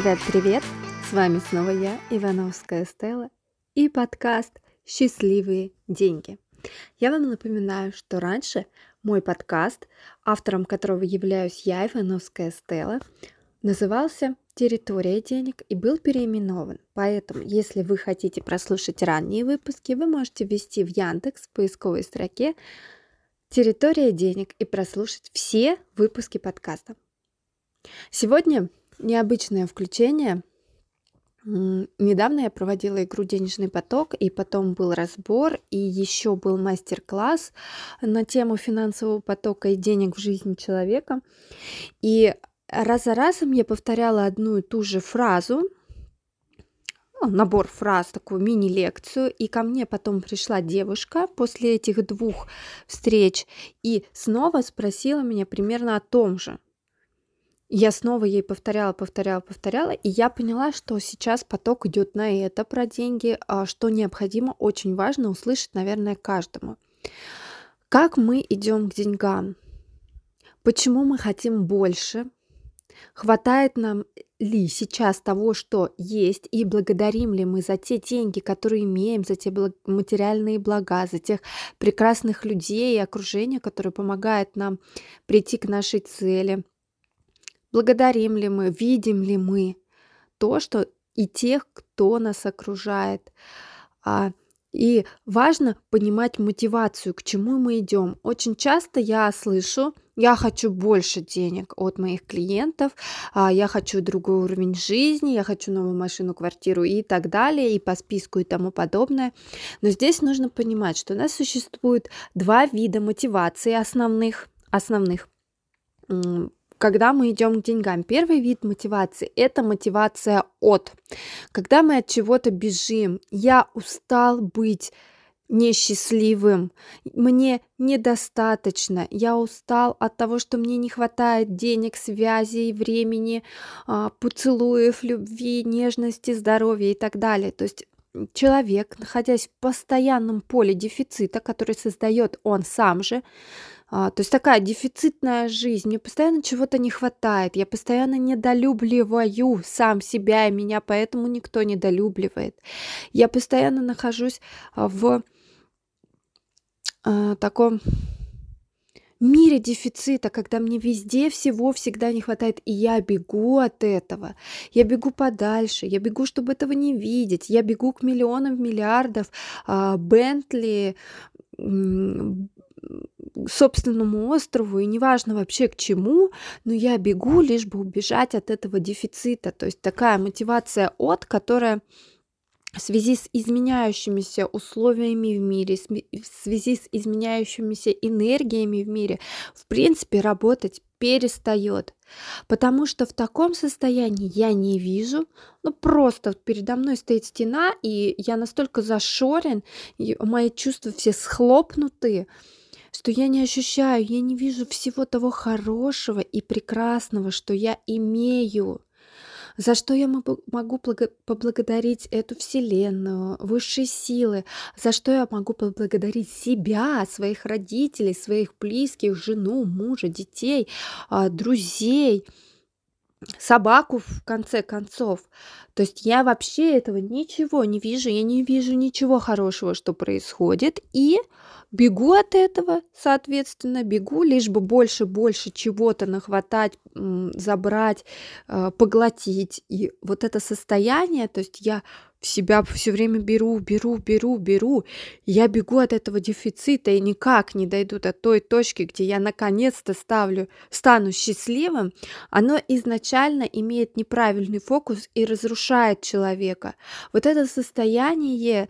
Привет-привет! С вами снова я, Ивановская Стелла, и подкаст «Счастливые деньги». Я вам напоминаю, что раньше мой подкаст, автором которого являюсь я, Ивановская Стелла, назывался «Территория денег» и был переименован. Поэтому, если вы хотите прослушать ранние выпуски, вы можете ввести в Яндекс в поисковой строке «Территория денег» и прослушать все выпуски подкаста. Сегодня необычное включение. Недавно я проводила игру «Денежный поток», и потом был разбор, и еще был мастер-класс на тему финансового потока и денег в жизни человека. И раз за разом я повторяла одну и ту же фразу, ну, набор фраз, такую мини-лекцию, и ко мне потом пришла девушка после этих двух встреч и снова спросила меня примерно о том же. Я снова ей повторяла, повторяла, повторяла, и я поняла, что сейчас поток идет на это про деньги, а что необходимо, очень важно услышать, наверное, каждому. Как мы идем к деньгам? Почему мы хотим больше? Хватает нам ли сейчас того, что есть, и благодарим ли мы за те деньги, которые имеем, за те материальные блага, за тех прекрасных людей и окружения, которые помогают нам прийти к нашей цели – Благодарим ли мы, видим ли мы то, что и тех, кто нас окружает. А, и важно понимать мотивацию, к чему мы идем. Очень часто я слышу, я хочу больше денег от моих клиентов, а, я хочу другой уровень жизни, я хочу новую машину, квартиру и так далее, и по списку и тому подобное. Но здесь нужно понимать, что у нас существует два вида мотивации основных, основных когда мы идем к деньгам. Первый вид мотивации – это мотивация от. Когда мы от чего-то бежим, я устал быть несчастливым, мне недостаточно, я устал от того, что мне не хватает денег, связей, времени, а, поцелуев, любви, нежности, здоровья и так далее. То есть человек, находясь в постоянном поле дефицита, который создает он сам же, а, то есть такая дефицитная жизнь, мне постоянно чего-то не хватает, я постоянно недолюбливаю сам себя, и меня поэтому никто недолюбливает. Я постоянно нахожусь а, в а, таком мире дефицита, когда мне везде всего всегда не хватает, и я бегу от этого, я бегу подальше, я бегу, чтобы этого не видеть, я бегу к миллионам, миллиардов, Бентли, собственному острову, и неважно вообще к чему, но я бегу, лишь бы убежать от этого дефицита. То есть такая мотивация от, которая в связи с изменяющимися условиями в мире, в связи с изменяющимися энергиями в мире, в принципе, работать перестает. Потому что в таком состоянии я не вижу, ну просто передо мной стоит стена, и я настолько зашорен, и мои чувства все схлопнуты, что я не ощущаю, я не вижу всего того хорошего и прекрасного, что я имею. За что я могу поблагодарить эту Вселенную, высшие силы, за что я могу поблагодарить себя, своих родителей, своих близких, жену, мужа, детей, а, друзей, собаку в конце концов. То есть я вообще этого ничего не вижу, я не вижу ничего хорошего, что происходит, и бегу от этого, соответственно, бегу, лишь бы больше, больше чего-то нахватать, забрать, э, поглотить. И вот это состояние, то есть я в себя все время беру, беру, беру, беру. Я бегу от этого дефицита и никак не дойду до той точки, где я наконец-то ставлю, стану счастливым, оно изначально имеет неправильный фокус и разрушает человека. Вот это состояние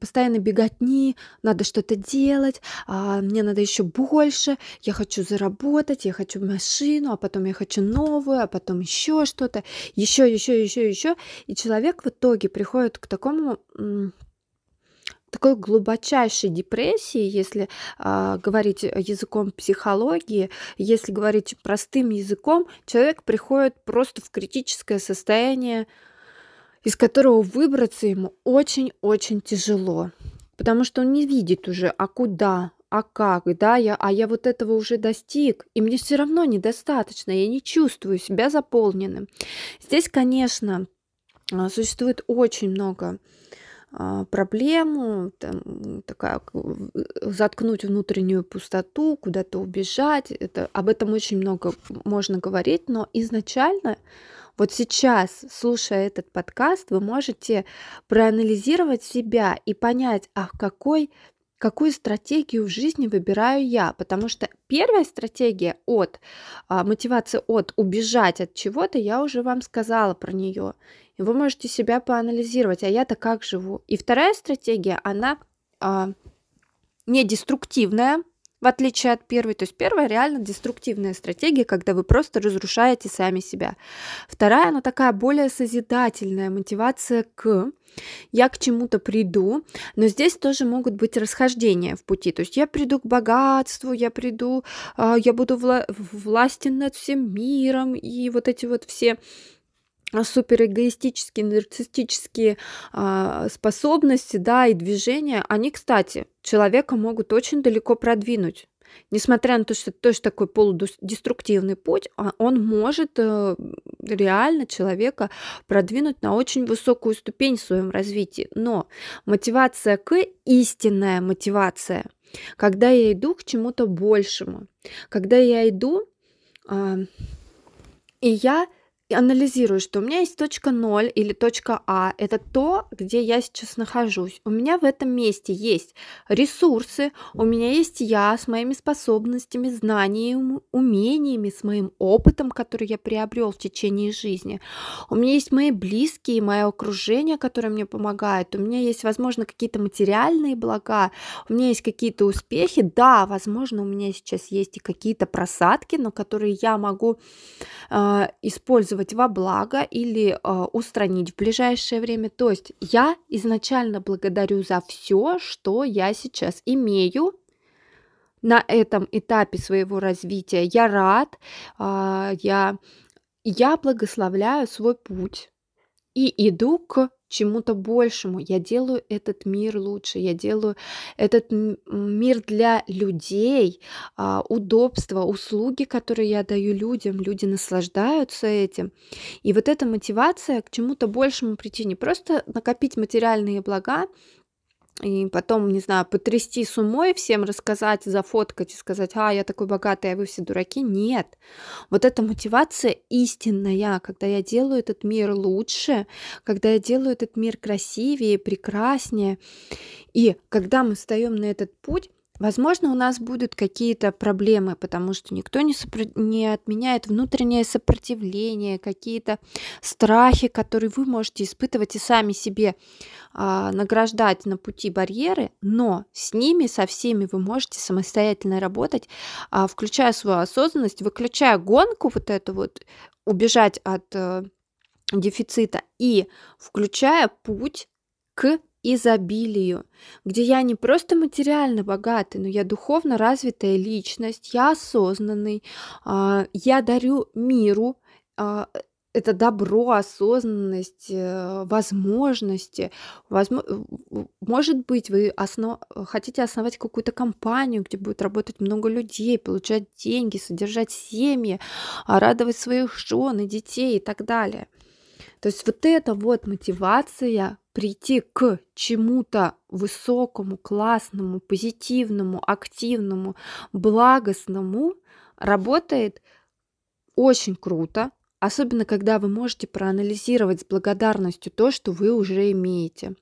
постоянно беготни, надо что-то делать, а мне надо еще больше, я хочу заработать, я хочу машину, а потом я хочу новую, а потом еще что-то, еще, еще, еще, еще. И человек в итоге приходит к такому такой глубочайшей депрессии, если э, говорить языком психологии, если говорить простым языком, человек приходит просто в критическое состояние, из которого выбраться ему очень-очень тяжело, потому что он не видит уже, а куда, а как, да, я, а я вот этого уже достиг, и мне все равно недостаточно, я не чувствую себя заполненным. Здесь, конечно, существует очень много а, проблему, там, такая, заткнуть внутреннюю пустоту, куда-то убежать. Это, об этом очень много можно говорить, но изначально вот сейчас, слушая этот подкаст, вы можете проанализировать себя и понять, а какой какую стратегию в жизни выбираю я, потому что первая стратегия от а, мотивации от убежать от чего-то, я уже вам сказала про нее. И вы можете себя поанализировать, а я-то как живу. И вторая стратегия, она а, не деструктивная, в отличие от первой. То есть первая реально деструктивная стратегия, когда вы просто разрушаете сами себя. Вторая, она такая более созидательная, мотивация к я к чему-то приду, но здесь тоже могут быть расхождения в пути. То есть я приду к богатству, я приду, а, я буду вла- властен над всем миром, и вот эти вот все супер эгоистические, нарциссические а, способности, да, и движения, они, кстати, человека могут очень далеко продвинуть. Несмотря на то, что это тоже такой полудеструктивный путь, а, он может э, реально человека продвинуть на очень высокую ступень в своем развитии. Но мотивация к истинная мотивация, когда я иду к чему-то большему, когда я иду, а, и я анализирую, что у меня есть точка 0 или точка А. Это то, где я сейчас нахожусь. У меня в этом месте есть ресурсы, у меня есть я с моими способностями, знаниями, умениями, с моим опытом, который я приобрел в течение жизни. У меня есть мои близкие, мое окружение, которое мне помогает. У меня есть, возможно, какие-то материальные блага, у меня есть какие-то успехи. Да, возможно, у меня сейчас есть и какие-то просадки, но которые я могу э, использовать использовать во благо или э, устранить в ближайшее время. То есть я изначально благодарю за все, что я сейчас имею на этом этапе своего развития. Я рад, э, я, я благословляю свой путь и иду к чему-то большему. Я делаю этот мир лучше, я делаю этот мир для людей, а, удобства, услуги, которые я даю людям, люди наслаждаются этим. И вот эта мотивация к чему-то большему прийти, не просто накопить материальные блага, и потом, не знаю, потрясти с умой, всем рассказать, зафоткать и сказать, а, я такой богатый, а вы все дураки. Нет. Вот эта мотивация истинная, когда я делаю этот мир лучше, когда я делаю этот мир красивее, прекраснее. И когда мы встаем на этот путь, Возможно, у нас будут какие-то проблемы, потому что никто не, сопро... не отменяет внутреннее сопротивление, какие-то страхи, которые вы можете испытывать и сами себе а, награждать на пути барьеры, но с ними, со всеми вы можете самостоятельно работать, а, включая свою осознанность, выключая гонку вот эту вот, убежать от а, дефицита и включая путь к изобилию, где я не просто материально богатый, но я духовно развитая личность, я осознанный, а, я дарю миру а, это добро, осознанность, э, возможности. Возможно, может быть, вы основ... хотите основать какую-то компанию, где будет работать много людей, получать деньги, содержать семьи, а, радовать своих жен и детей и так далее. То есть вот эта вот мотивация прийти к чему-то высокому, классному, позитивному, активному, благостному работает очень круто, особенно когда вы можете проанализировать с благодарностью то, что вы уже имеете.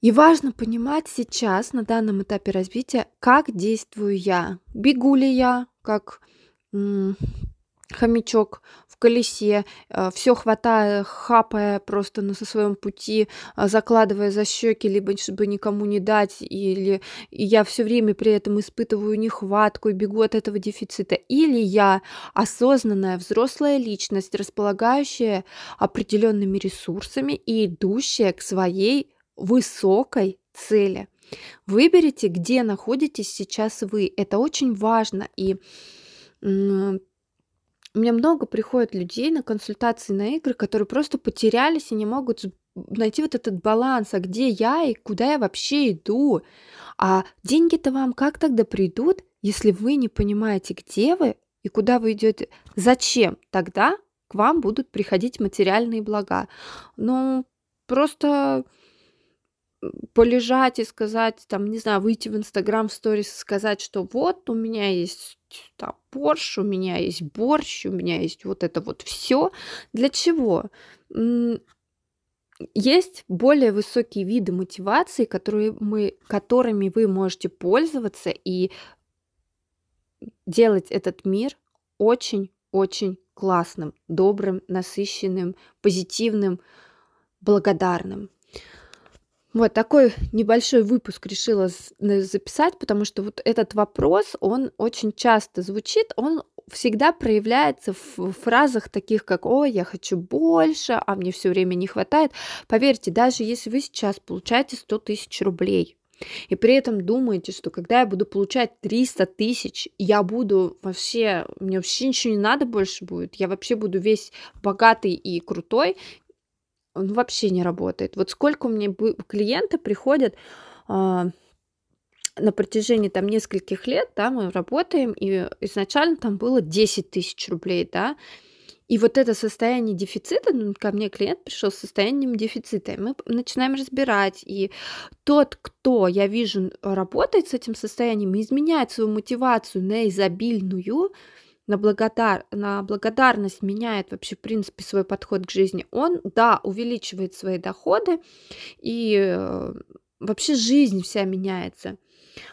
И важно понимать сейчас, на данном этапе развития, как действую я. Бегу ли я, как хомячок в колесе, э, все хватая, хапая просто на со своем пути, э, закладывая за щеки, либо чтобы никому не дать, или и я все время при этом испытываю нехватку и бегу от этого дефицита, или я осознанная взрослая личность, располагающая определенными ресурсами и идущая к своей высокой цели. Выберите, где находитесь сейчас вы. Это очень важно. И меня много приходит людей на консультации на игры, которые просто потерялись и не могут найти вот этот баланс, а где я и куда я вообще иду. А деньги-то вам как тогда придут, если вы не понимаете, где вы и куда вы идете? Зачем тогда к вам будут приходить материальные блага? Ну, просто полежать и сказать, там, не знаю, выйти в Инстаграм в сторис и сказать, что вот у меня есть там борщ, у меня есть борщ, у меня есть вот это вот все. Для чего? Есть более высокие виды мотивации, которые мы, которыми вы можете пользоваться и делать этот мир очень-очень классным, добрым, насыщенным, позитивным, благодарным. Вот такой небольшой выпуск решила записать, потому что вот этот вопрос, он очень часто звучит, он всегда проявляется в фразах таких, как «Ой, я хочу больше, а мне все время не хватает». Поверьте, даже если вы сейчас получаете 100 тысяч рублей, и при этом думаете, что когда я буду получать 300 тысяч, я буду вообще, мне вообще ничего не надо больше будет, я вообще буду весь богатый и крутой, он вообще не работает. Вот сколько у меня клиенты приходят а, на протяжении там нескольких лет, да, мы работаем, и изначально там было 10 тысяч рублей, да, и вот это состояние дефицита, ну, ко мне клиент пришел с состоянием дефицита, и мы начинаем разбирать, и тот, кто, я вижу, работает с этим состоянием, изменяет свою мотивацию на изобильную, на, благодар... на благодарность меняет вообще, в принципе, свой подход к жизни, он, да, увеличивает свои доходы, и э, вообще жизнь вся меняется.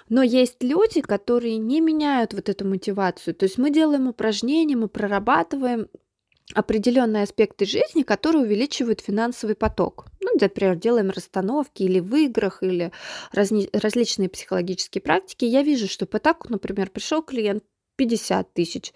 Но есть люди, которые не меняют вот эту мотивацию. То есть мы делаем упражнения, мы прорабатываем определенные аспекты жизни, которые увеличивают финансовый поток. Ну, например, делаем расстановки или в играх, или разни- различные психологические практики. Я вижу, что по таку, например, пришел клиент, 50 тысяч,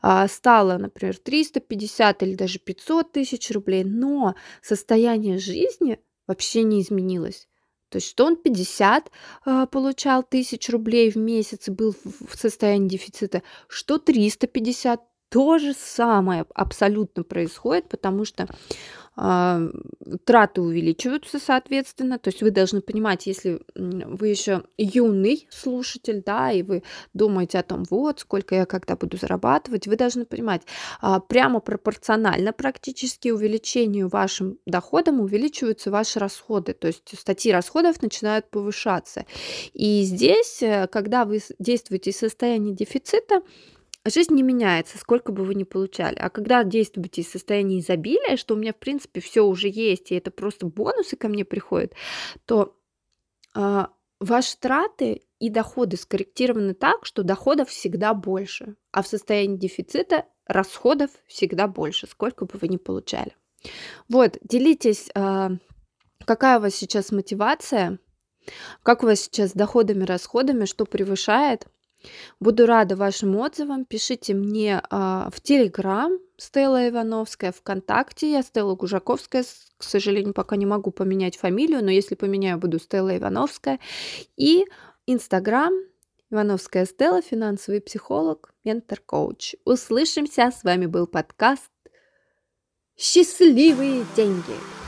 а, стало, например, 350 или даже 500 тысяч рублей, но состояние жизни вообще не изменилось. То есть, что он 50 а, получал тысяч рублей в месяц и был в состоянии дефицита, что 350 то же самое абсолютно происходит, потому что траты увеличиваются, соответственно. То есть вы должны понимать, если вы еще юный слушатель, да, и вы думаете о том, вот, сколько я когда буду зарабатывать, вы должны понимать, а, прямо пропорционально практически увеличению вашим доходам увеличиваются ваши расходы, то есть статьи расходов начинают повышаться. И здесь, э, когда вы действуете в состоянии дефицита, Жизнь не меняется, сколько бы вы ни получали. А когда действуете из состояния изобилия, что у меня, в принципе, все уже есть, и это просто бонусы ко мне приходят, то э, ваши траты и доходы скорректированы так, что доходов всегда больше, а в состоянии дефицита расходов всегда больше, сколько бы вы ни получали. Вот, делитесь, э, какая у вас сейчас мотивация, как у вас сейчас с доходами, расходами, что превышает, Буду рада вашим отзывам. Пишите мне а, в Телеграм Стелла Ивановская, ВКонтакте я Стелла Гужаковская. К сожалению, пока не могу поменять фамилию, но если поменяю, буду Стелла Ивановская. И Инстаграм Ивановская Стелла, финансовый психолог, ментор-коуч. Услышимся. С вами был подкаст «Счастливые деньги».